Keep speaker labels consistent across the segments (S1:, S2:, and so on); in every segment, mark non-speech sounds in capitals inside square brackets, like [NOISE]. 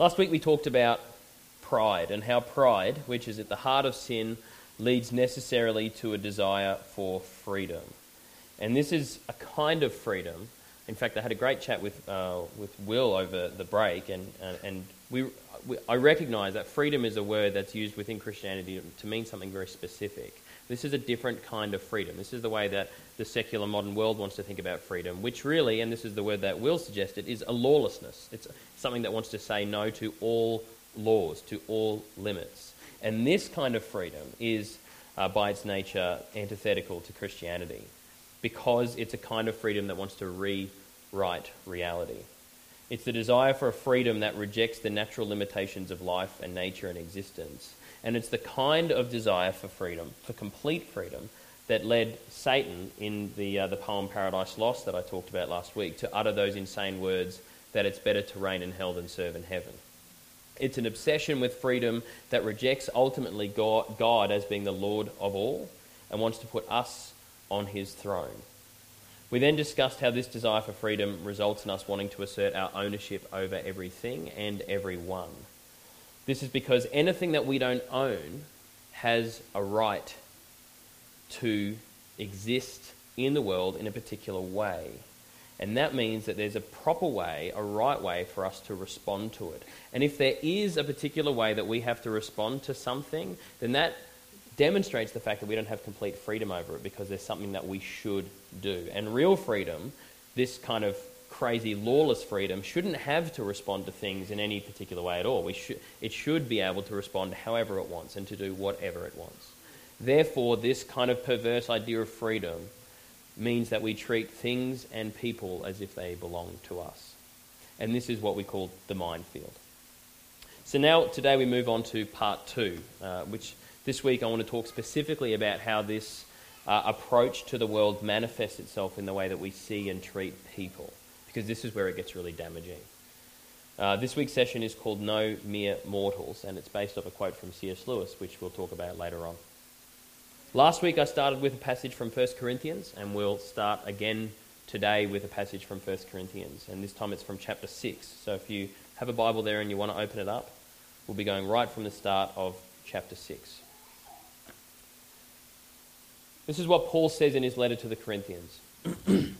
S1: Last week we talked about pride and how pride, which is at the heart of sin, leads necessarily to a desire for freedom. And this is a kind of freedom. In fact, I had a great chat with, uh, with Will over the break, and, uh, and we, we, I recognize that freedom is a word that's used within Christianity to mean something very specific. This is a different kind of freedom. This is the way that the secular modern world wants to think about freedom, which really, and this is the word that Will suggested, is a lawlessness. It's something that wants to say no to all laws, to all limits. And this kind of freedom is, uh, by its nature, antithetical to Christianity because it's a kind of freedom that wants to rewrite reality. It's the desire for a freedom that rejects the natural limitations of life and nature and existence. And it's the kind of desire for freedom, for complete freedom, that led Satan in the, uh, the poem Paradise Lost that I talked about last week to utter those insane words that it's better to reign in hell than serve in heaven. It's an obsession with freedom that rejects ultimately God, God as being the Lord of all and wants to put us on his throne. We then discussed how this desire for freedom results in us wanting to assert our ownership over everything and everyone. This is because anything that we don't own has a right to exist in the world in a particular way. And that means that there's a proper way, a right way for us to respond to it. And if there is a particular way that we have to respond to something, then that demonstrates the fact that we don't have complete freedom over it because there's something that we should do. And real freedom, this kind of crazy lawless freedom, shouldn't have to respond to things in any particular way at all. We it should be able to respond however it wants and to do whatever it wants. Therefore, this kind of perverse idea of freedom means that we treat things and people as if they belong to us. And this is what we call the minefield. So now, today we move on to part two, uh, which this week I want to talk specifically about how this uh, approach to the world manifests itself in the way that we see and treat people, because this is where it gets really damaging. Uh, this week's session is called No Mere Mortals, and it's based off a quote from C.S. Lewis, which we'll talk about later on. Last week I started with a passage from 1 Corinthians, and we'll start again today with a passage from 1 Corinthians, and this time it's from chapter 6. So if you have a Bible there and you want to open it up, we'll be going right from the start of chapter 6. This is what Paul says in his letter to the Corinthians. [CLEARS THROAT]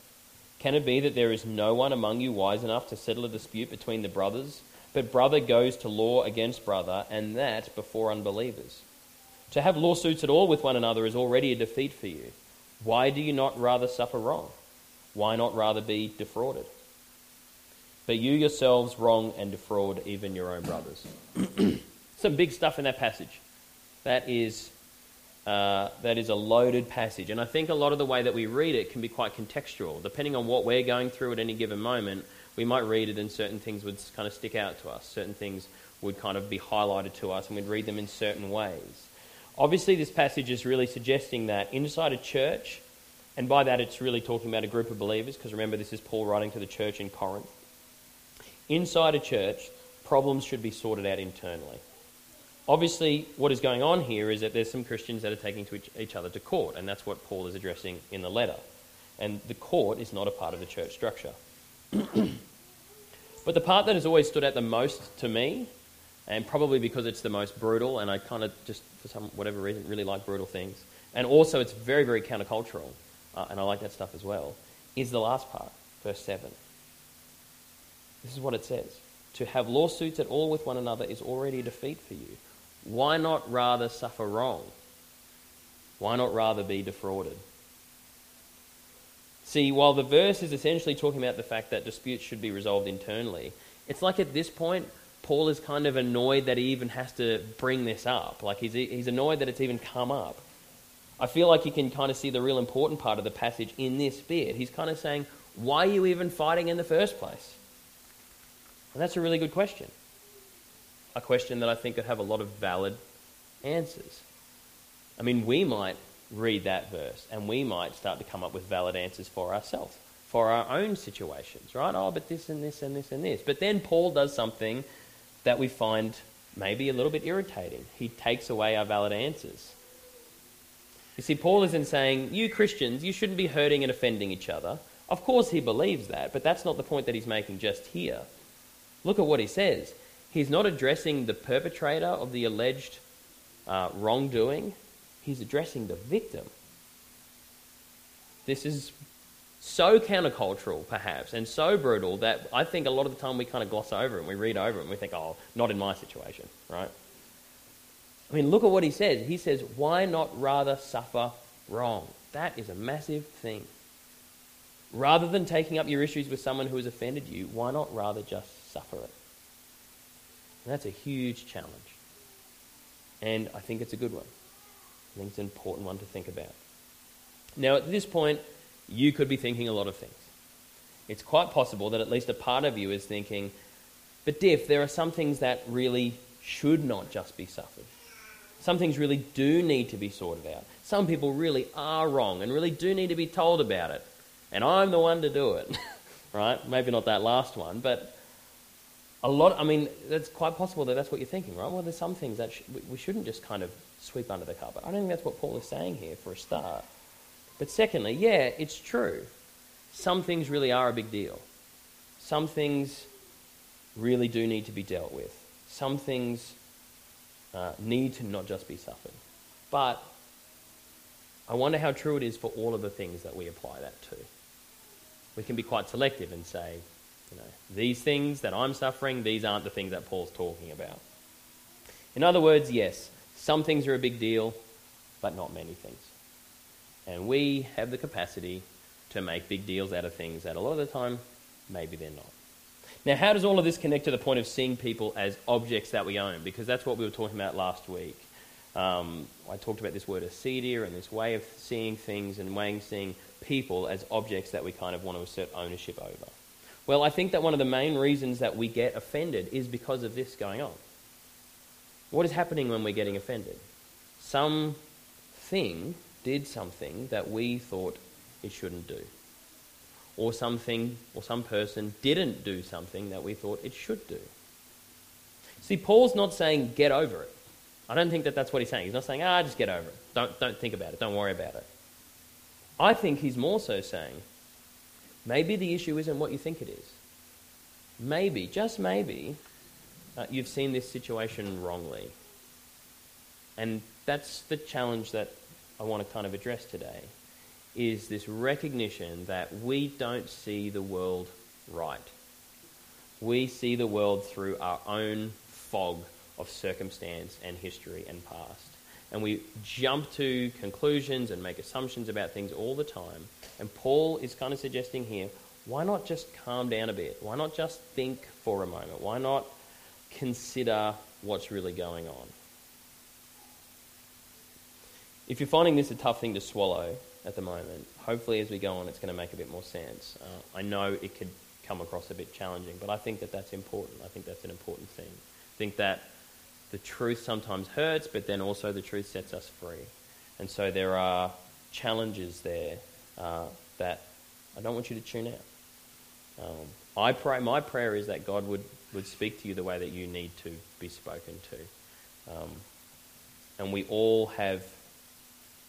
S1: Can it be that there is no one among you wise enough to settle a dispute between the brothers? But brother goes to law against brother, and that before unbelievers. To have lawsuits at all with one another is already a defeat for you. Why do you not rather suffer wrong? Why not rather be defrauded? But you yourselves wrong and defraud even your own brothers. [CLEARS THROAT] Some big stuff in that passage. That is, uh, that is a loaded passage. And I think a lot of the way that we read it can be quite contextual. Depending on what we're going through at any given moment, we might read it and certain things would kind of stick out to us. Certain things would kind of be highlighted to us and we'd read them in certain ways. Obviously, this passage is really suggesting that inside a church, and by that it's really talking about a group of believers, because remember, this is Paul writing to the church in Corinth. Inside a church, problems should be sorted out internally. Obviously, what is going on here is that there's some Christians that are taking to each other to court, and that's what Paul is addressing in the letter. And the court is not a part of the church structure. [CLEARS THROAT] but the part that has always stood out the most to me and probably because it's the most brutal, and I kind of just, for some whatever reason, really like brutal things. And also, it's very, very countercultural, uh, and I like that stuff as well, is the last part, verse 7. This is what it says To have lawsuits at all with one another is already a defeat for you. Why not rather suffer wrong? Why not rather be defrauded? See, while the verse is essentially talking about the fact that disputes should be resolved internally, it's like at this point, Paul is kind of annoyed that he even has to bring this up. Like he's, he's annoyed that it's even come up. I feel like you can kind of see the real important part of the passage in this bit. He's kind of saying, Why are you even fighting in the first place? And that's a really good question. A question that I think could have a lot of valid answers. I mean, we might read that verse and we might start to come up with valid answers for ourselves, for our own situations, right? Oh, but this and this and this and this. But then Paul does something that we find maybe a little bit irritating. He takes away our valid answers. You see, Paul isn't saying, you Christians, you shouldn't be hurting and offending each other. Of course, he believes that, but that's not the point that he's making just here. Look at what he says. He's not addressing the perpetrator of the alleged uh, wrongdoing, he's addressing the victim. This is so countercultural, perhaps, and so brutal that I think a lot of the time we kind of gloss over it and we read over it and we think, oh, not in my situation, right? I mean, look at what he says. He says, why not rather suffer wrong? That is a massive thing. Rather than taking up your issues with someone who has offended you, why not rather just suffer it? And that's a huge challenge. And I think it's a good one. I think it's an important one to think about. Now, at this point, you could be thinking a lot of things. It's quite possible that at least a part of you is thinking, but Diff, there are some things that really should not just be suffered. Some things really do need to be sorted out. Some people really are wrong and really do need to be told about it. And I'm the one to do it. [LAUGHS] right? Maybe not that last one, but a lot, I mean, it's quite possible that that's what you're thinking, right? Well, there's some things that sh- we shouldn't just kind of sweep under the carpet. I don't think that's what Paul is saying here for a start. But secondly, yeah, it's true. Some things really are a big deal. Some things really do need to be dealt with. Some things uh, need to not just be suffered. But I wonder how true it is for all of the things that we apply that to. We can be quite selective and say, you know, these things that I'm suffering, these aren't the things that Paul's talking about. In other words, yes, some things are a big deal, but not many things. And we have the capacity to make big deals out of things that a lot of the time, maybe they're not. Now, how does all of this connect to the point of seeing people as objects that we own? Because that's what we were talking about last week. Um, I talked about this word acedia and this way of seeing things and weighing seeing people as objects that we kind of want to assert ownership over. Well, I think that one of the main reasons that we get offended is because of this going on. What is happening when we're getting offended? Some thing did something that we thought it shouldn't do or something or some person didn't do something that we thought it should do. See, Paul's not saying get over it. I don't think that that's what he's saying. He's not saying, ah, just get over it. Don't, don't think about it. Don't worry about it. I think he's more so saying, maybe the issue isn't what you think it is. Maybe, just maybe, uh, you've seen this situation wrongly. And that's the challenge that I want to kind of address today is this recognition that we don't see the world right. We see the world through our own fog of circumstance and history and past. And we jump to conclusions and make assumptions about things all the time. And Paul is kind of suggesting here why not just calm down a bit? Why not just think for a moment? Why not consider what's really going on? If you're finding this a tough thing to swallow, at the moment. Hopefully, as we go on, it's going to make a bit more sense. Uh, I know it could come across a bit challenging, but I think that that's important. I think that's an important thing. I think that the truth sometimes hurts, but then also the truth sets us free. And so there are challenges there uh, that I don't want you to tune out. Um, I pray, my prayer is that God would, would speak to you the way that you need to be spoken to. Um, and we all have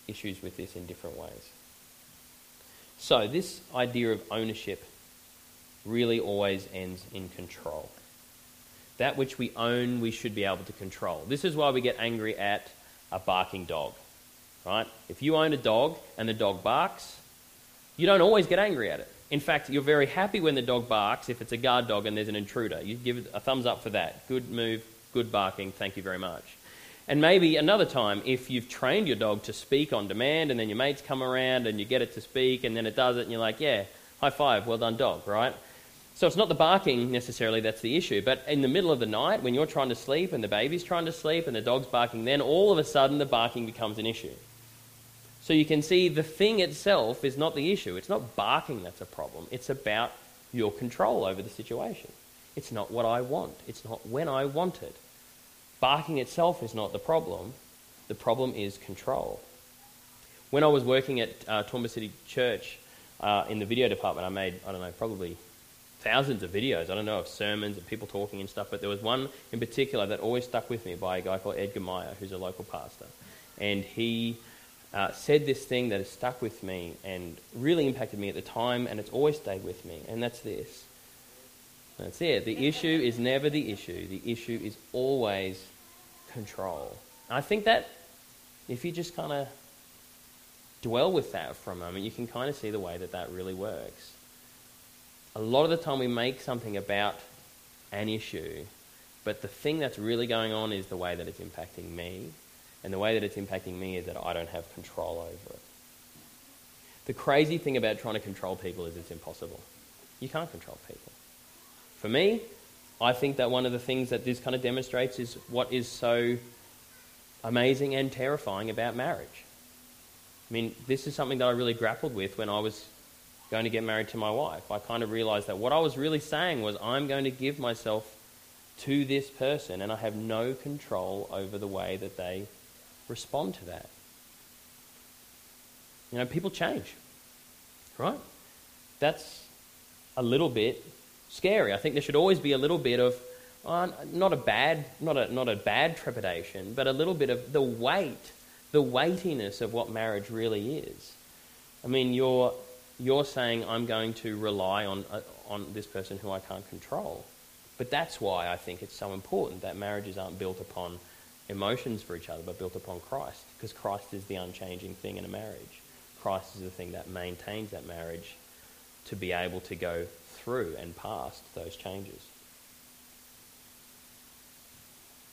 S1: issues with this in different ways. So, this idea of ownership really always ends in control. That which we own, we should be able to control. This is why we get angry at a barking dog, right? If you own a dog and the dog barks, you don't always get angry at it. In fact, you're very happy when the dog barks if it's a guard dog and there's an intruder. You give it a thumbs up for that. Good move, good barking, thank you very much. And maybe another time, if you've trained your dog to speak on demand and then your mates come around and you get it to speak and then it does it and you're like, yeah, high five, well done, dog, right? So it's not the barking necessarily that's the issue, but in the middle of the night when you're trying to sleep and the baby's trying to sleep and the dog's barking, then all of a sudden the barking becomes an issue. So you can see the thing itself is not the issue. It's not barking that's a problem. It's about your control over the situation. It's not what I want. It's not when I want it. barking itself is not the problem. The problem is control. When I was working at uh, City Church uh, in the video department, I made, I don't know, probably thousands of videos. I don't know of sermons and people talking and stuff, but there was one in particular that always stuck with me by a guy called Edgar Meyer, who's a local pastor. And he uh, said this thing that has stuck with me and really impacted me at the time, and it's always stayed with me, and that's this. That's it. The issue is never the issue, the issue is always control. And I think that if you just kind of dwell with that for a moment, you can kind of see the way that that really works a lot of the time we make something about an issue, but the thing that's really going on is the way that it's impacting me. And the way that it's impacting me is that I don't have control over it. The crazy thing about trying to control people is it's impossible. You can't control people. For me, I think that one of the things that this kind of demonstrates is what is so amazing and terrifying about marriage. I mean, this is something that I really grappled with when I was going to get married to my wife. I kind of realized that what I was really saying was, I'm going to give myself to this person, and I have no control over the way that they respond to that. You know, people change, right? That's a little bit scary. I think there should always be a little bit of uh, not a bad, not a not a bad trepidation, but a little bit of the weight, the weightiness of what marriage really is. I mean, you're you're saying I'm going to rely on, uh, on this person who I can't control. But that's why I think it's so important that marriages aren't built upon emotions for each other, but built upon Christ. Because Christ is the unchanging thing in a marriage. Christ is the thing that maintains that marriage to be able to go through and past those changes.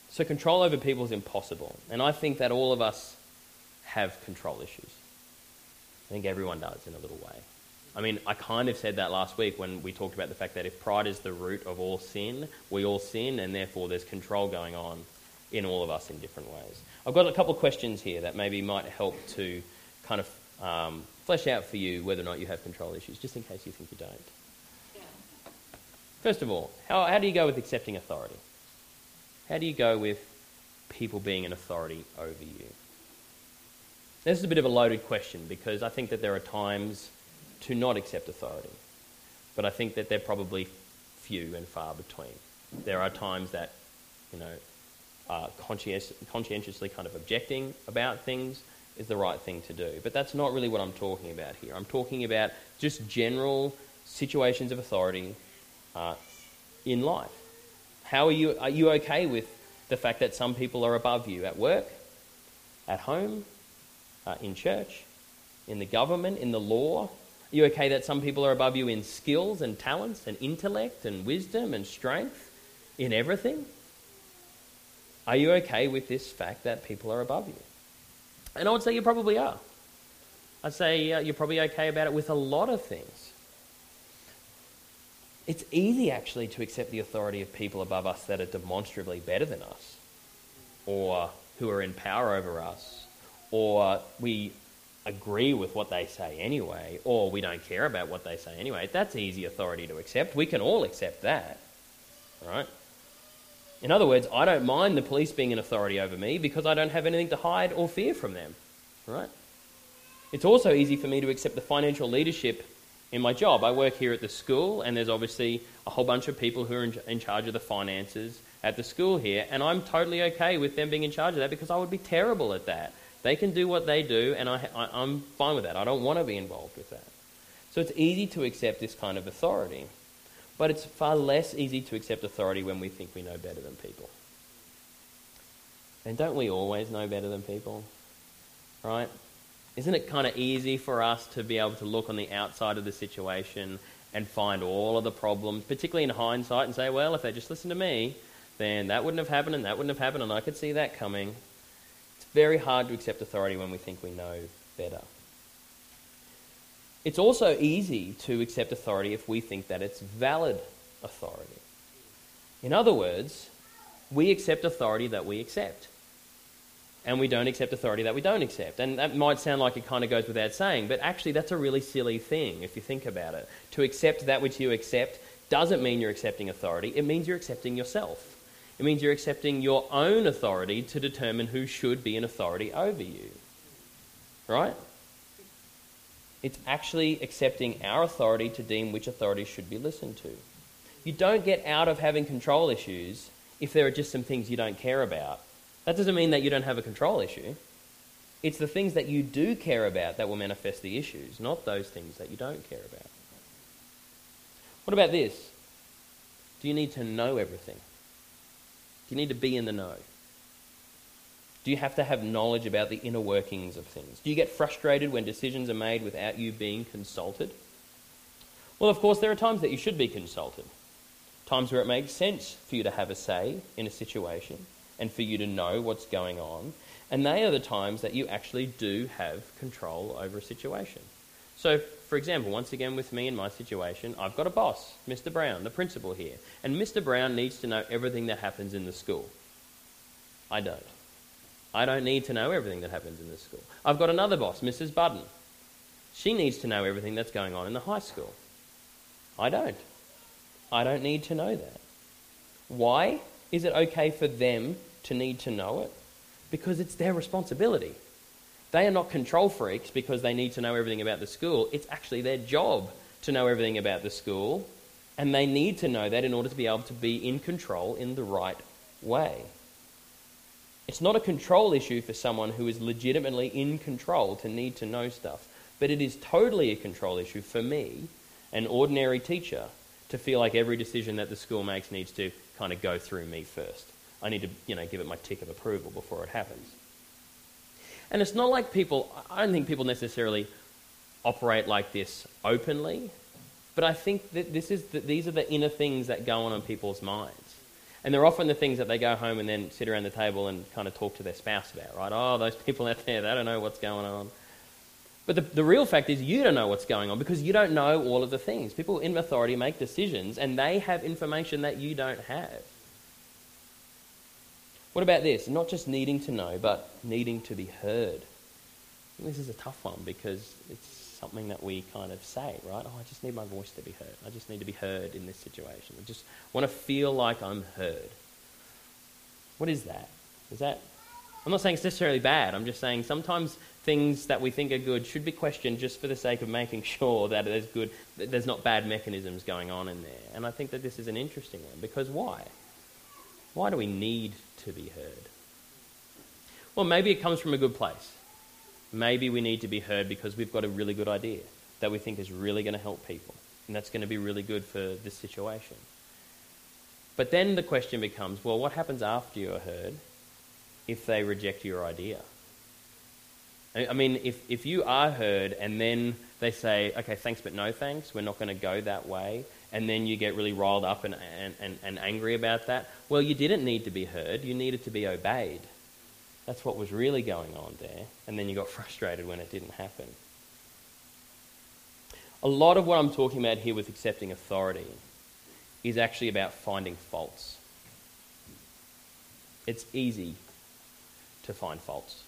S1: So, control over people is impossible. And I think that all of us have control issues. I think everyone does in a little way. I mean, I kind of said that last week when we talked about the fact that if pride is the root of all sin, we all sin, and therefore there's control going on in all of us in different ways. I've got a couple of questions here that maybe might help to kind of um, flesh out for you whether or not you have control issues, just in case you think you don't. First of all, how, how do you go with accepting authority? How do you go with people being an authority over you? This is a bit of a loaded question because I think that there are times to not accept authority. But I think that they're probably few and far between. There are times that, you know, uh, conscientious, conscientiously kind of objecting about things is the right thing to do. But that's not really what I'm talking about here. I'm talking about just general situations of authority uh, in life. How are you? Are you okay with the fact that some people are above you at work, at home, uh, in church, in the government, in the law, are you okay that some people are above you in skills and talents and intellect and wisdom and strength in everything? Are you okay with this fact that people are above you? And I would say you probably are. I'd say uh, you're probably okay about it with a lot of things. It's easy actually to accept the authority of people above us that are demonstrably better than us, or who are in power over us, or we agree with what they say anyway, or we don't care about what they say anyway, that's easy authority to accept. We can all accept that, right? In other words, I don't mind the police being an authority over me because I don't have anything to hide or fear from them, right? It's also easy for me to accept the financial leadership in my job. I work here at the school, and there's obviously a whole bunch of people who are in, in charge of the finances at the school here, and I'm totally okay with them being in charge of that because I would be terrible at that. They can do what they do, and I, I, I'm fine with that. I don't want to be involved with that. So it's easy to accept this kind of authority. But it's far less easy to accept authority when we think we know better than people. And don't we always know better than people? Right? Isn't it kind of easy for us to be able to look on the outside of the situation and find all of the problems, particularly in hindsight, and say, well, if they just listened to me, then that wouldn't have happened and that wouldn't have happened, and I could see that coming very hard to accept authority when we think we know better. It's also easy to accept authority if we think that it's valid authority. In other words, we accept authority that we accept. And we don't accept authority that we don't accept. And that might sound like it kind of goes without saying, but actually, that's a really silly thing if you think about it. To accept that which you accept doesn't mean you're accepting authority, it means you're accepting yourself. It means you're accepting your own authority to determine who should be an authority over you. Right? It's actually accepting our authority to deem which authority should be listened to. You don't get out of having control issues if there are just some things you don't care about. That doesn't mean that you don't have a control issue. It's the things that you do care about that will manifest the issues, not those things that you don't care about. What about this? Do you need to know everything? Do you need to be in the know? Do you have to have knowledge about the inner workings of things? Do you get frustrated when decisions are made without you being consulted? Well, of course, there are times that you should be consulted. Times where it makes sense for you to have a say in a situation and for you to know what's going on. And they are the times that you actually do have control over a situation. So, for example, once again with me in my situation, I've got a boss, Mr. Brown, the principal here. And Mr. Brown needs to know everything that happens in the school. I don't. I don't need to know everything that happens in the school. I've got another boss, Mrs. Budden. She needs to know everything that's going on in the high school. I don't. I don't need to know that. Why is it okay for them to need to know it? Because it's their responsibility. They are not control freaks because they need to know everything about the school. It's actually their job to know everything about the school, and they need to know that in order to be able to be in control in the right way. It's not a control issue for someone who is legitimately in control to need to know stuff, but it is totally a control issue for me, an ordinary teacher, to feel like every decision that the school makes needs to kind of go through me first. I need to, you know, give it my tick of approval before it happens. And it's not like people, I don't think people necessarily operate like this openly, but I think that this is the, these are the inner things that go on in people's minds. And they're often the things that they go home and then sit around the table and kind of talk to their spouse about, right? Oh, those [LAUGHS] people out there, they don't know what's going on. But the, the real fact is, you don't know what's going on because you don't know all of the things. People in authority make decisions and they have information that you don't have. What about this? Not just needing to know, but needing to be heard. This is a tough one because it's something that we kind of say, right? Oh, I just need my voice to be heard. I just need to be heard in this situation. I just want to feel like I'm heard. What is that? Is that. I'm not saying it's necessarily bad. I'm just saying sometimes things that we think are good should be questioned just for the sake of making [LAUGHS] sure that there's good, that there's not bad mechanisms going on in there. And I think that this is an interesting one because why? Why do we need to be heard? Well, maybe it comes from a good place. Maybe we need to be heard because we've got a really good idea that we think is really going to help people, and that's going to be really good for this situation. But then the question becomes well, what happens after you're heard if they reject your idea? I mean, if, if you are heard and then they say, okay, thanks, but no thanks, we're not going to go that way, and then you get really riled up and, and, and, and angry about that, well, you didn't need to be heard, you needed to be obeyed. That's what was really going on there. And then you got [LAUGHS] frustrated when it didn't happen. A lot of what I'm talking about here with accepting authority is actually about finding faults. It's easy to find faults,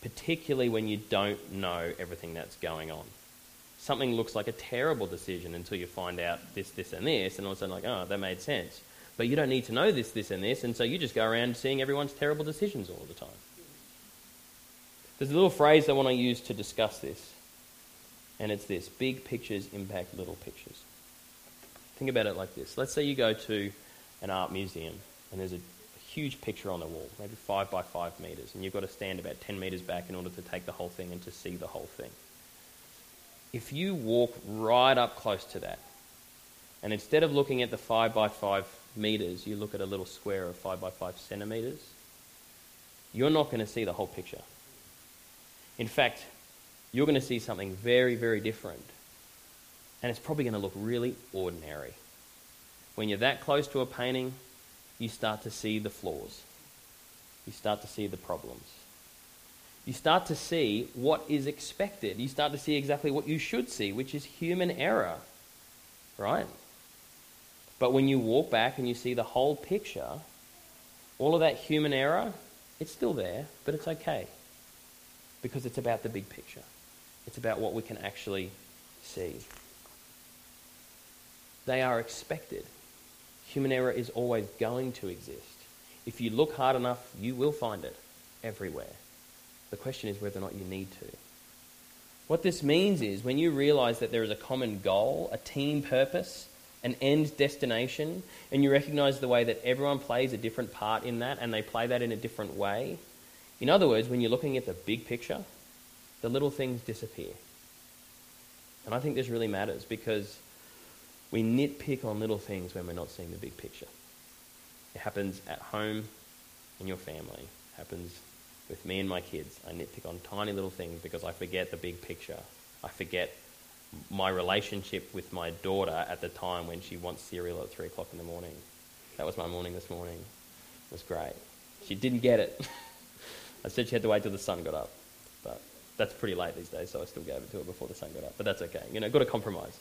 S1: particularly when you don't know everything that's going on. Something looks like a terrible decision until you find out this, this, and this, and all of a sudden, like, oh, that made sense. But you don't need to know this, this, and this, and so you just go around seeing everyone's terrible decisions all the time. There's a little phrase I want to use to discuss this, and it's this big pictures impact little pictures. Think about it like this. Let's say you go to an art museum, and there's a, huge picture on the wall, maybe five by five meters, and you've got to stand about 10 meters back in order to take the whole thing and to see the whole thing. If you walk right up close to that, and instead of looking at the five by five meters, you look at a little square of 5 by 5 centimeters, you're not going to see the whole picture. In fact, you're going to see something very, very different. And it's probably going to look really ordinary. When you're that close to a painting, you start to see the flaws. You start to see the problems. You start to see what is expected. You start to see exactly what you should see, which is human error. Right? But when you walk back and you see the whole picture, all of that human error, it's still there, but it's okay. Because it's about the big picture. It's about what we can actually see. They are expected. Human error is always going to exist. If you look hard enough, you will find it everywhere. The question is whether or not you need to. What this means is when you realize that there is a common goal, a team purpose, an end destination, and you recognize the way that everyone plays a different part in that and they play that in a different way. In other words, when you're looking at the big picture, the little things disappear. And I think this really matters because we nitpick on little things when we're not seeing the big picture. It happens at home in your family. It happens with me and my kids. I nitpick on tiny little things because I forget the big picture. I forget my relationship with my daughter at the time when she wants cereal at 3 o'clock in the morning. That was my morning this morning. It was great. She didn't get it. [LAUGHS] I said she had to wait till the sun got up. But that's pretty late these days, so I still gave it to her before the sun got up. But that's okay. You know, got to compromise.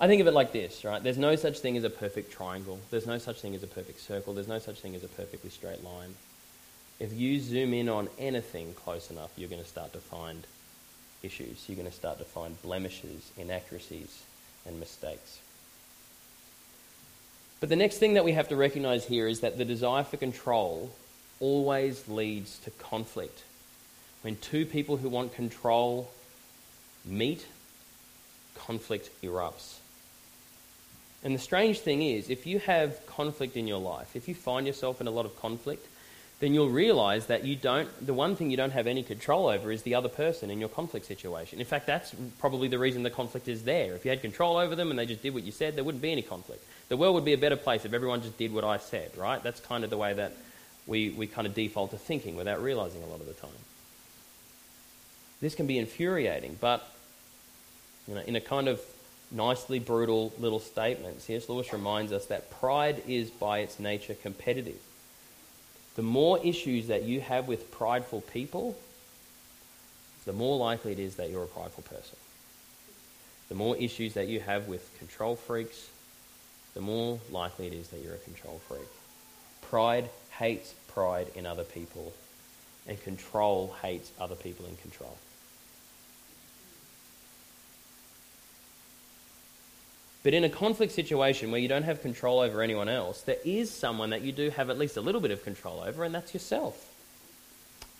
S1: I think of it like this, right? There's no such thing as a perfect triangle. There's no such thing as a perfect circle. There's no such thing as a perfectly straight line. If you zoom in on anything close enough, you're going to start to find issues. You're going to start to find blemishes, inaccuracies, and mistakes. But the next thing that we have to recognize here is that the desire for control always leads to conflict. When two people who want control meet, conflict erupts. And the strange thing is, if you have conflict in your life, if you find yourself in a lot of conflict, then you'll realize that you don't, the one thing you don't have any control over is the other person in your conflict situation. In fact, that's probably the reason the conflict is there. If you had control over them and they just did what you said, there wouldn't be any conflict. The world would be a better place if everyone just did what I said, right? That's kind of the way that we, we kind of default to thinking without realizing a lot of the time. This can be infuriating, but you know, in a kind of nicely brutal little statement, C.S. Lewis reminds us that pride is by its nature competitive. The more issues that you have with prideful people, the more likely it is that you're a prideful person. The more issues that you have with control freaks, the more likely it is that you're a control freak. Pride hates pride in other people, and control hates other people in control. But in a conflict situation where you don't have control over anyone else, there is someone that you do have at least a little bit of control over, and that's yourself.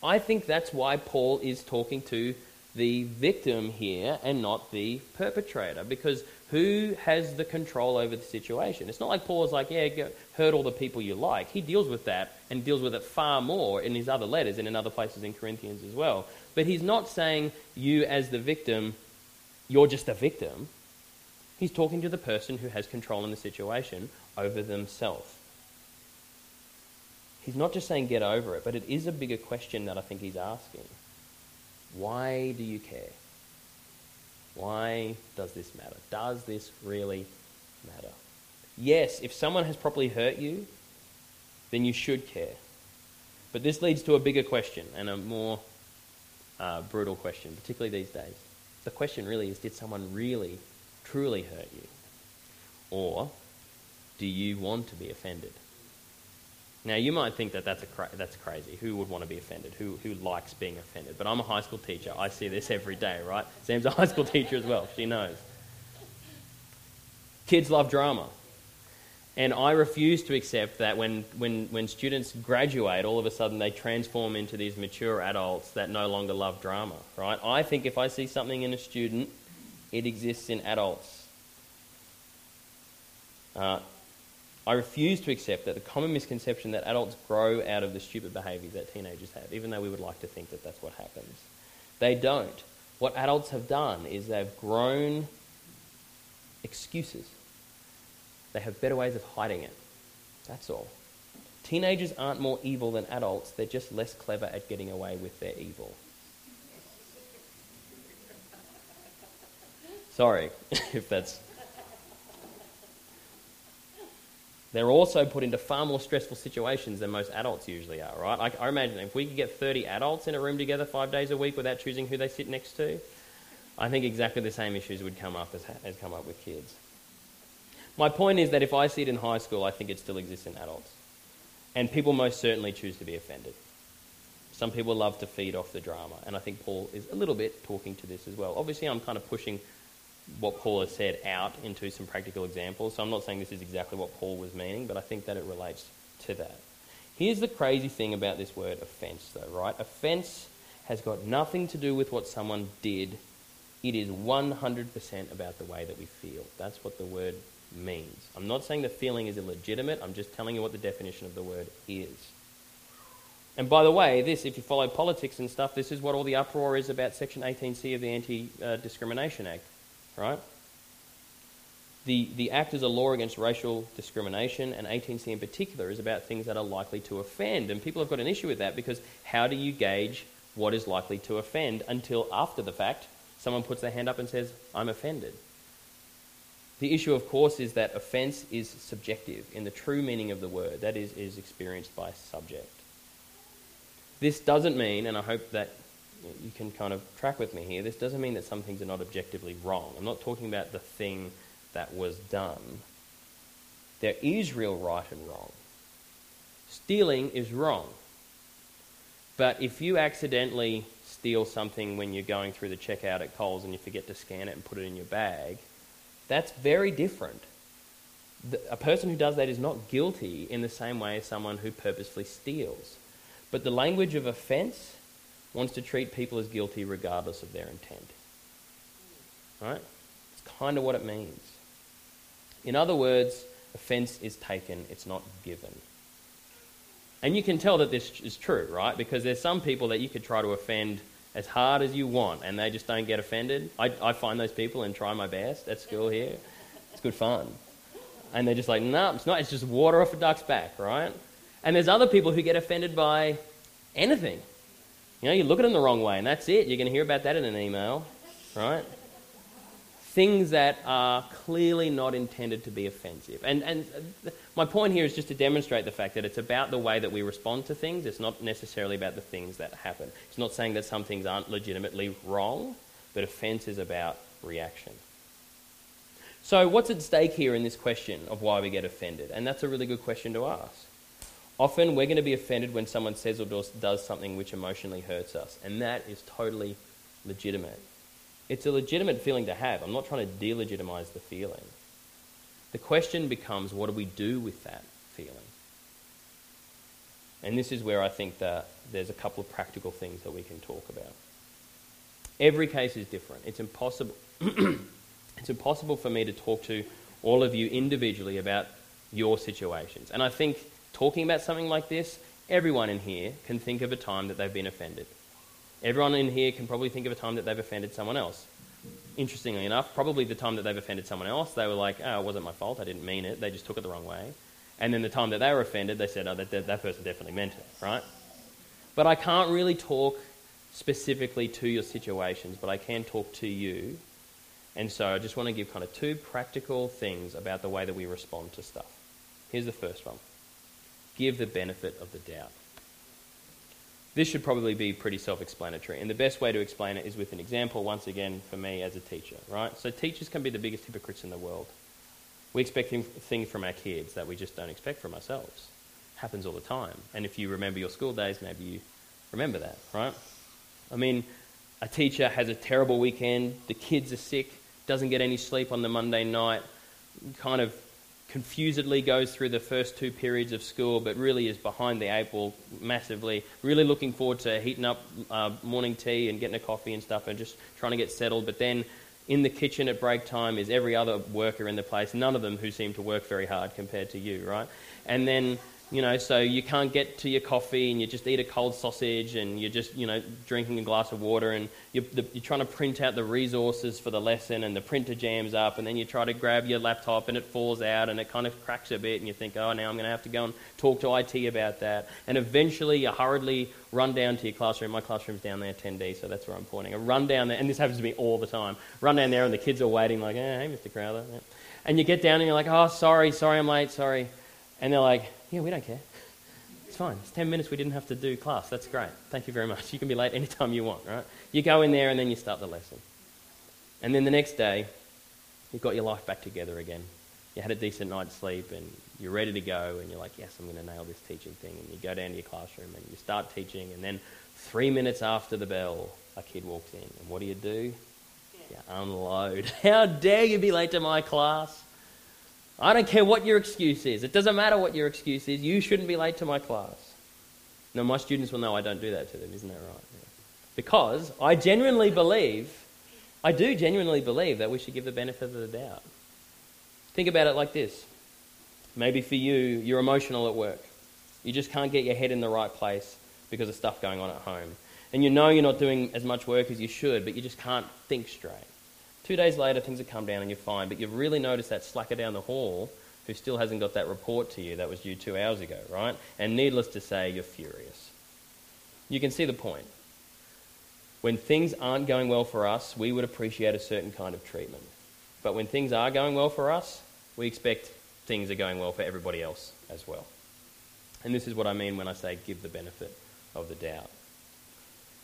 S1: I think that's why Paul is talking to the victim here and not the perpetrator, because who has the control over the situation? It's not like Paul is like, yeah, go, hurt all the people you like. He deals with that and deals with it far more in his other letters and in other places in Corinthians as well. But he's not saying you, as the victim, you're just a victim. He's talking to the person who has control in the situation over themselves. He's not just saying get over it, but it is a bigger question that I think he's asking. Why do you care? Why does this matter? Does this really matter? Yes, if someone has properly hurt you, then you should care. But this leads to a bigger question and a more uh, brutal question, particularly these days. The question really is did someone really truly hurt you? Or do you want to be offended? Now, you might think that that's, a cra- that's crazy. Who would want to be offended? Who, who likes being offended? But I'm a high school teacher. I see this [LAUGHS] every day, right? Sam's a high school [LAUGHS] teacher as well. She knows. Kids love drama. And I refuse to accept that when, when, when students graduate, all of a sudden they transform into these mature adults that no longer love drama, right? I think if I see something in a student it exists in adults. Uh, I refuse to accept that the common misconception that adults grow out of the stupid behaviours that teenagers have, even though we would like to think that that's what happens. They don't. What adults have done is they've grown excuses. They have better ways of hiding it. That's all. Teenagers aren't more evil than adults, they're just less clever at getting away with their evil. Sorry [LAUGHS] if that's. They're also put into far more stressful situations than most adults usually are, right? I, I imagine if we could get 30 adults in a room together five days a week without choosing who they sit next to, I think exactly the same issues would come up as, as come up with kids. My point is that if I see it in high school, I think it still exists in adults. And people most certainly choose to be offended. Some people love to feed off the drama, and I think Paul is a little bit talking to this as well. Obviously, I'm kind of pushing what Paul has said out into some practical examples. So I'm not saying this is exactly what Paul was meaning, but I think that it relates to that. Here's the crazy thing about this word offence, though, right? Offence has got nothing to do with what someone did, it is 100% about the way that we feel. That's what the word means. I'm not saying the feeling is illegitimate, I'm just telling you what the definition of the word is. And by the way, this, if you follow politics and stuff, this is what all the uproar is about Section 18C of the Anti uh, Discrimination Act, right? The, the act is a law against racial discrimination, and 18C in particular is about things that are likely to offend. And people have got an issue with that because how do you gauge what is likely to offend until after the fact someone puts their hand up and says, I'm offended? The issue, of course, is that offence is subjective in the true meaning of the word, that is, is experienced by subject. This doesn't mean, and I hope that you can kind of track with me here, this doesn't mean that some things are not objectively wrong. I'm not talking about the thing that was done. There is real right and wrong. Stealing is wrong. But if you accidentally steal something when you're going through the checkout at Coles and you forget to scan it and put it in your bag, that's very different. a person who does that is not guilty in the same way as someone who purposefully steals. But the language of offence wants to treat people as guilty regardless of their intent. Right? It's kind of what it means. In other words, offence is taken, it's not given. And you can tell that this is true, right? Because there's some people that you could try to offend as hard as you want and they just don't get offended. I, I find those people and try my best at school here. It's good fun. And they're just like, no, nah, it's not. It's just water off a duck's back, right? And there's other people who get offended by anything. You know, you look at them the wrong way, and that's it. You're going to hear about that in an email, right? Things that are clearly not intended to be offensive. And, and my point here is just to demonstrate the fact that it's about the way that we respond to things. It's not necessarily about the things that happen. It's not saying that some things aren't legitimately wrong, but offense is about reaction. So, what's at stake here in this question of why we get offended? And that's a really good question to ask. Often we're going to be offended when someone says or does something which emotionally hurts us, and that is totally legitimate. It's a legitimate feeling to have. I'm not trying to delegitimize the feeling. The question becomes what do we do with that feeling? And this is where I think that there's a couple of practical things that we can talk about. Every case is different. It's impossible [CLEARS THROAT] it's impossible for me to talk to all of you individually about your situations. And I think talking about something like this, everyone in here can think of a time that they've been offended. Everyone in here can probably think of a time that they've offended someone else. Interestingly enough, probably the time that they've offended someone else, they were like, oh, it wasn't my fault, I didn't mean it, they just took it the wrong way. And then the time that they were offended, they said, oh, that, that person definitely meant it, right? But I can't really talk specifically to your situations, but I can talk to you. And so I just want to give kind of two practical things about the way that we respond to stuff. Here's the first one give the benefit of the doubt. This should probably be pretty self explanatory, and the best way to explain it is with an example, once again, for me as a teacher, right? So, teachers can be the biggest hypocrites in the world. We expect things from our kids that we just don't expect from ourselves. Happens all the time. And if you remember your school days, maybe you remember that, right? I mean, a teacher has a terrible weekend, the kids are sick, doesn't get any sleep on the Monday night, kind of confusedly goes through the first two periods of school, but really is behind the eight ball massively. Really looking forward to heating up uh, morning tea and getting a coffee and stuff and just trying to get settled. But then in the kitchen at break time is every other worker in the place, none of them who seem to work very hard compared to you, right? And then you know, so you can't get to your coffee and you just eat a cold sausage and you're just, you know, drinking a glass of water and you're, the, you're, trying to print out the resources for the lesson and the printer jams up and then you try to grab your laptop and it falls out and it kind of cracks a bit and you think, oh, now I'm going to have to go and talk to IT about that. And eventually you hurriedly run down to your classroom. My classroom's down there, 10D, so that's where I'm pointing. I run down there, and this happens to me all the time. Run down there and the kids are waiting like, eh, hey, Mr. Crowther. And you get down and you're like, oh, sorry, sorry, I'm late, sorry. And they're like, yeah, we don't care. It's fine. It's 10 minutes we didn't have to do class. That's great. Thank you very much. You can be late anytime you want, right? You go in there and then you start the lesson. And then the next day, you've got your life back together again. You had a decent night's sleep and you're ready to go and you're like, yes, I'm going to nail this teaching thing. And you go down to your classroom and you start teaching. And then three minutes after the bell, a kid walks in. And what do you do? You unload. [LAUGHS] How dare you be late to my class? I don't care what your excuse is. It doesn't matter what your excuse is. You shouldn't be late to my class. Now, my students will know I don't do that to them, isn't that right? Because I genuinely believe, I do genuinely believe that we should give the benefit of the doubt. Think about it like this. Maybe for you, you're emotional at work. You just can't get your head in the right place because of stuff going on at home. And you know you're not doing as much work as you should, but you just can't think straight. Two days later, things have come down and you're fine, but you've really noticed that slacker down the hall who still hasn't got that report to you that was due two hours ago, right? And needless to say, you're furious. You can see the point. When things aren't going well for us, we would appreciate a certain kind of treatment. But when things are going well for us, we expect things are going well for everybody else as well. And this is what I mean when I say give the benefit of the doubt.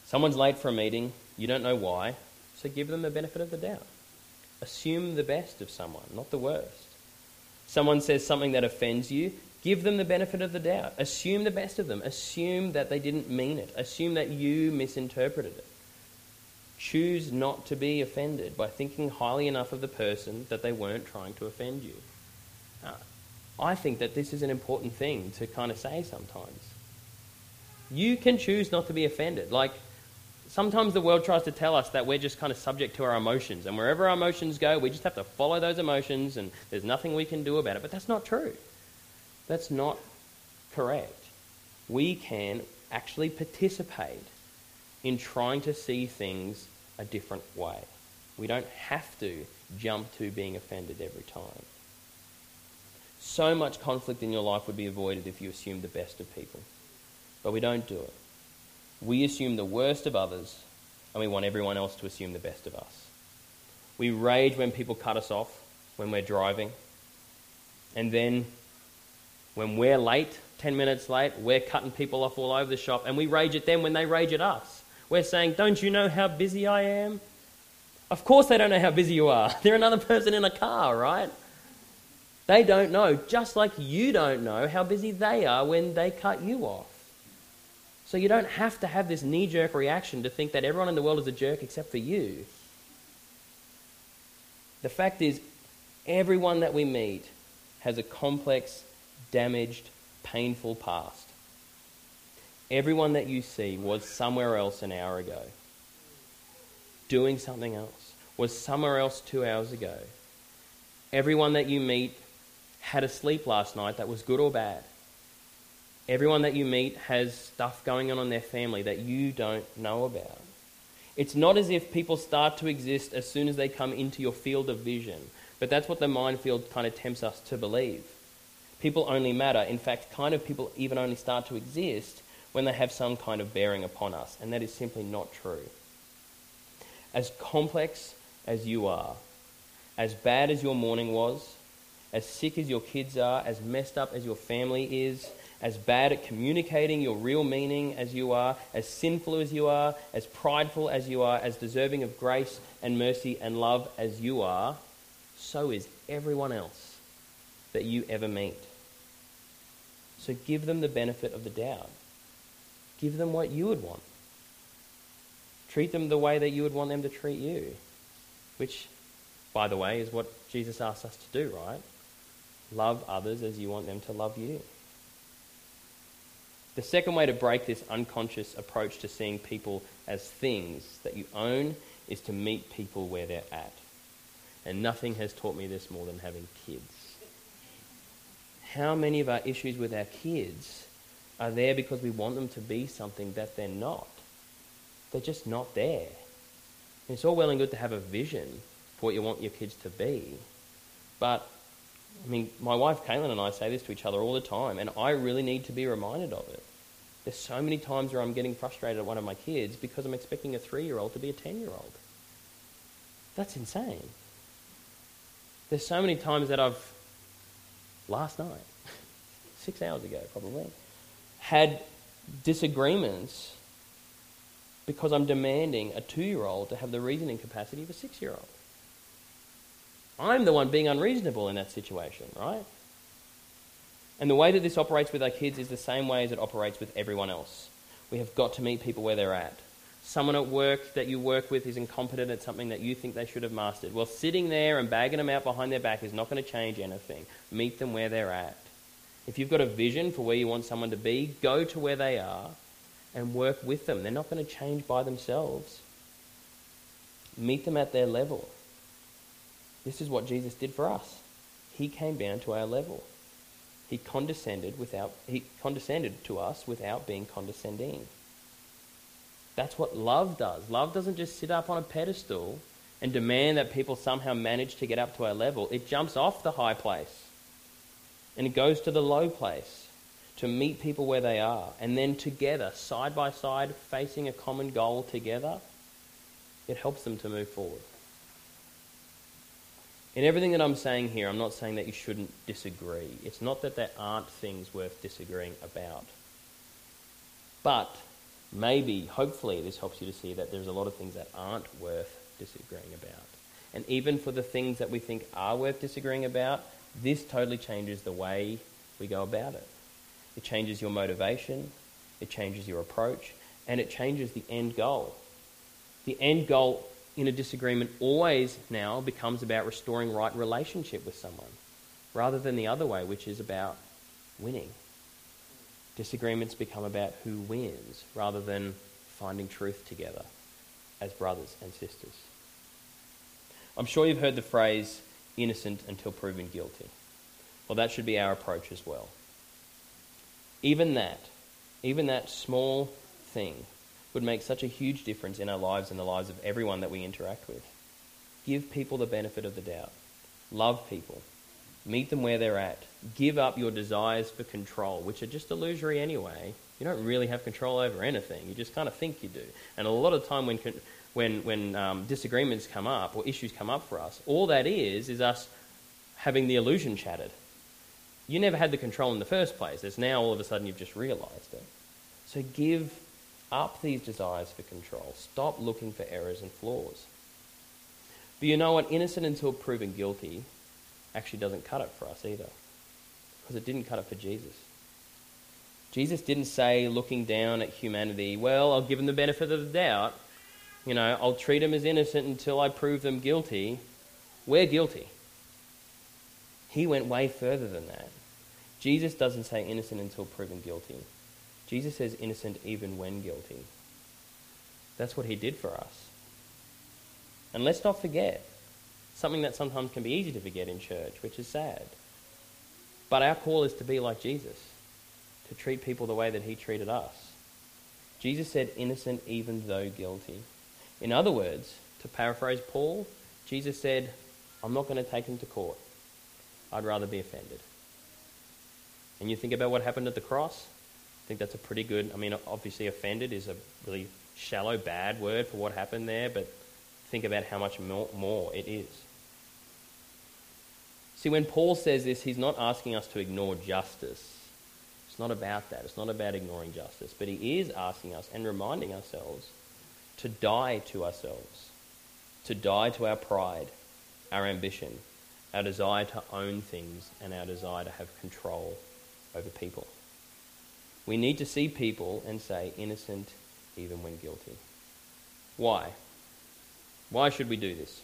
S1: Someone's late for a meeting, you don't know why, so give them the benefit of the doubt. Assume the best of someone, not the worst. Someone says something that offends you, give them the benefit of the doubt. Assume the best of them. Assume that they didn't mean it. Assume that you misinterpreted it. Choose not to be offended by thinking highly enough of the person that they weren't trying to offend you. Uh, I think that this is an important thing to kind of say sometimes. You can choose not to be offended. Like, sometimes the world tries to tell us that we're just kind of subject to our emotions, and wherever our emotions go, we just have to follow those emotions, and there's nothing we can do about it. But that's not true. That's not correct. We can actually participate in trying to see things a different way. We don't have to jump to being offended every time. So much conflict in your life would be avoided if you assumed the best of people. But we don't do it. We assume the worst of others, and we want everyone else to assume the best of us. We rage when people cut us off when we're driving. And then when we're late, 10 minutes late, we're cutting people off all over the shop, and we rage at them when they rage at us. We're saying, Don't you know how busy I am? Of course, they don't know how busy you are. [LAUGHS] They're another person in a car, right? They don't know, just like you don't know how busy they are when they cut you off. So you don't have to have this knee jerk reaction to think that everyone in the world is a jerk except for you. The fact is, everyone that we meet has a complex, damaged, painful past. Everyone that you see was somewhere else an hour ago, doing something else, was somewhere else two hours ago. Everyone that you meet had a sleep last night that was good or bad. Everyone that you meet has stuff going on in their family that you don't know about. It's not as if people start to exist as soon as they come into your field of vision, but that's what the minefield kind of tempts us to believe. People only matter. In fact, kind of people even only start to exist when they have some kind of bearing upon us, and that is simply not true. As complex as you are, as bad as your morning was, as sick as your kids are, as messed up as your family is, as bad at communicating your real meaning as you are, as sinful as you are, as prideful as you are, as deserving of grace and mercy and love as you are, so is everyone else that you ever meet. So give them the benefit of the doubt. Give them what you would want. Treat them the way that you would want them to treat you. Which, by the way, is what Jesus asks us to do, right? Love others as you want them to love you. The second way to break this unconscious approach to seeing people as things that you own is to meet people where they're at. And nothing has taught me this more than having kids. How many of our issues with our kids are there because we want them to be something that they're not. They're just not there. And it's all well and good to have a vision for what you want your kids to be. But, I mean, my wife Caitlin and I say this to each other all the time, and I really need to be reminded of it. There's so many times where I'm getting frustrated at one of my kids because I'm expecting a three year old to be a 10 year old. That's insane. There's so many times that I've, last night, [LAUGHS] six hours ago probably, had disagreements because I'm demanding a two year old to have the reasoning capacity of a six year old. I'm the one being unreasonable in that situation, right? And the way that this operates with our kids is the same way as it operates with everyone else. We have got to meet people where they're at. someone at work that you work with is incompetent at something that you think they should have mastered. Well, sitting there and bagging them out behind their back is not going to change anything. Meet them where they're at. If you've got a vision for where you want someone to be, go to where they are and work with them. They're not going to change by themselves. Meet them at their level. This is what Jesus did for us. He came down to our level. He condescended without he condescended to us without being condescending. That's what love does. Love doesn't just sit up on a pedestal and demand that people somehow manage to get up to our level. It jumps off the high place and it goes to the low place to meet people where they are. And then together, side by side, facing a common goal together, it helps them to move forward. In everything that I'm saying here, I'm not saying that you shouldn't disagree. It's not that there aren't things worth disagreeing about. But maybe, hopefully, this helps you to see that there's a lot of things that aren't worth disagreeing about. And even for the things that we think are worth disagreeing about, this totally changes the way we go about it. It changes your motivation, it changes your approach, and it changes the end goal. The end goal in a disagreement always now becomes about restoring right relationship with someone, rather than the other way, which is about winning. Disagreements become about who wins rather than finding truth together as brothers and sisters. I'm sure you've heard the phrase innocent until proven guilty. Well, that should be our approach as well. Even that, even that small thing, would make such a huge difference in our lives and the lives of everyone that we interact with. Give people the benefit of the doubt. Love people. Meet them where they're at. Give up your desires for control, which are just illusory anyway. You don't really have control over anything. You just kind of think you do. And a lot of time when, when, when um, disagreements come up or issues come up for us, all that is is us having the illusion shattered. You never had the control in the first place. It's now all of a sudden you've just realized it. So give up these desires for control. Stop looking for errors and flaws. But you know what? Innocent until proven guilty actually doesn't cut it for us either. Because it didn't cut it for Jesus. Jesus didn't say, looking down at humanity, well, I'll give them the benefit of the doubt. You know, I'll treat them as innocent until I prove them guilty. We're guilty. He went way further than that. Jesus doesn't say innocent until proven guilty. Jesus says innocent even when guilty. That's what he did for us. And let's not forget something that sometimes can be easy to forget in church, which is sad. But our call is to be like Jesus, to treat people the way that he treated us. Jesus said innocent even though guilty. In other words, to paraphrase Paul, Jesus said, I'm not going to take him to court. I'd rather be offended. And you think about what happened at the cross? I think that's a pretty good, I mean, obviously, offended is a really shallow, bad word for what happened there, but think about how much more, more it is. See, when Paul says this, he's not asking us to ignore justice. It's not about that. It's not about ignoring justice. But he is asking us and reminding ourselves to die to ourselves, to die to our pride, our ambition, our desire to own things, and our desire to have control over people. We need to see people and say innocent even when guilty. Why? Why should we do this?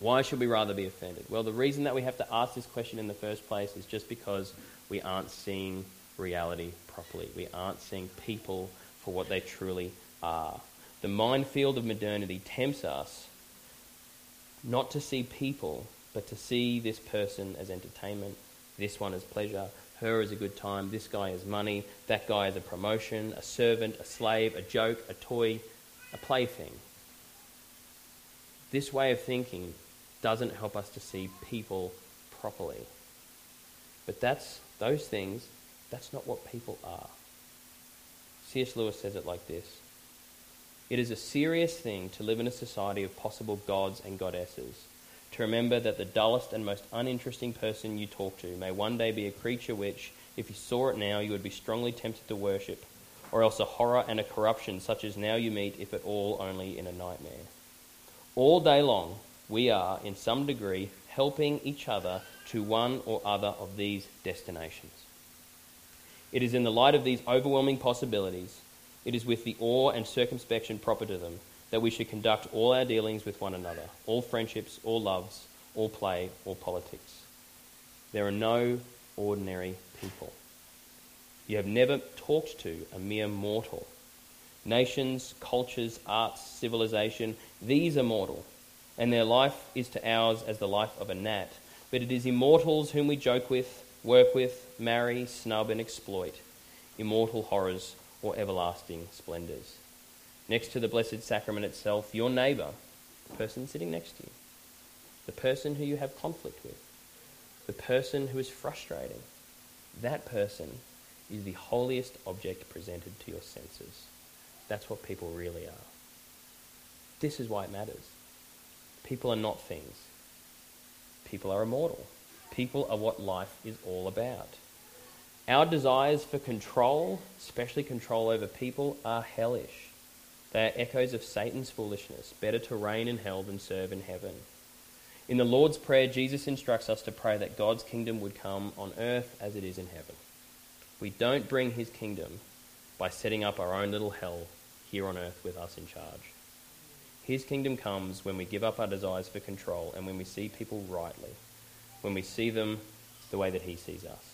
S1: Why should we rather be offended? Well, the reason that we have to ask this question in the first place is just because we aren't seeing reality properly. We aren't seeing people for what they truly are. The minefield of modernity tempts us not to see people, but to see this person as entertainment, this one as pleasure, her is a good time, this guy is money, that guy is a promotion, a servant, a slave, a joke, a toy, a plaything. This way of thinking doesn't help us to see people properly. But that's those things, that's not what people are. C.S. Lewis says it like this It is a serious thing to live in a society of possible gods and goddesses to remember that the dullest and most uninteresting person you talk to may one day be a creature which, if you saw it now, you would be strongly tempted to worship, or else a horror and a corruption such as now you meet, if at all only in a nightmare. All day long, we are, in some degree, helping each other to one or other of these destinations. It is in the light of these overwhelming possibilities it is with the awe and circumspection proper to them that we should conduct all our dealings with one another, all friendships, all loves, all play, all politics. There are no ordinary people. You have never talked to a mere mortal. Nations, cultures, arts, civilization, these are mortal, and their life is to ours as the life of a gnat. But it is immortals whom we joke with, work with, marry, snub, and exploit, immortal horrors or everlasting splendours. Next to the Blessed Sacrament itself, your neighbour, the person sitting next to you, the person who you have conflict with, the person who is frustrating, that person is the holiest object presented to your senses. That's what people really are. This is why it matters. People are not things. People are immortal. People are what life is all about. Our desires for control, especially control over people, are hellish. They are echoes of Satan's foolishness. Better to reign in hell than serve in heaven. In the Lord's Prayer, Jesus instructs us to pray that God's kingdom would come on earth as it is in heaven. We don't bring his kingdom by setting up our own little hell here on earth with us in charge. His kingdom comes when we give up our desires for control and when we see people rightly, when we see them the way that he sees us.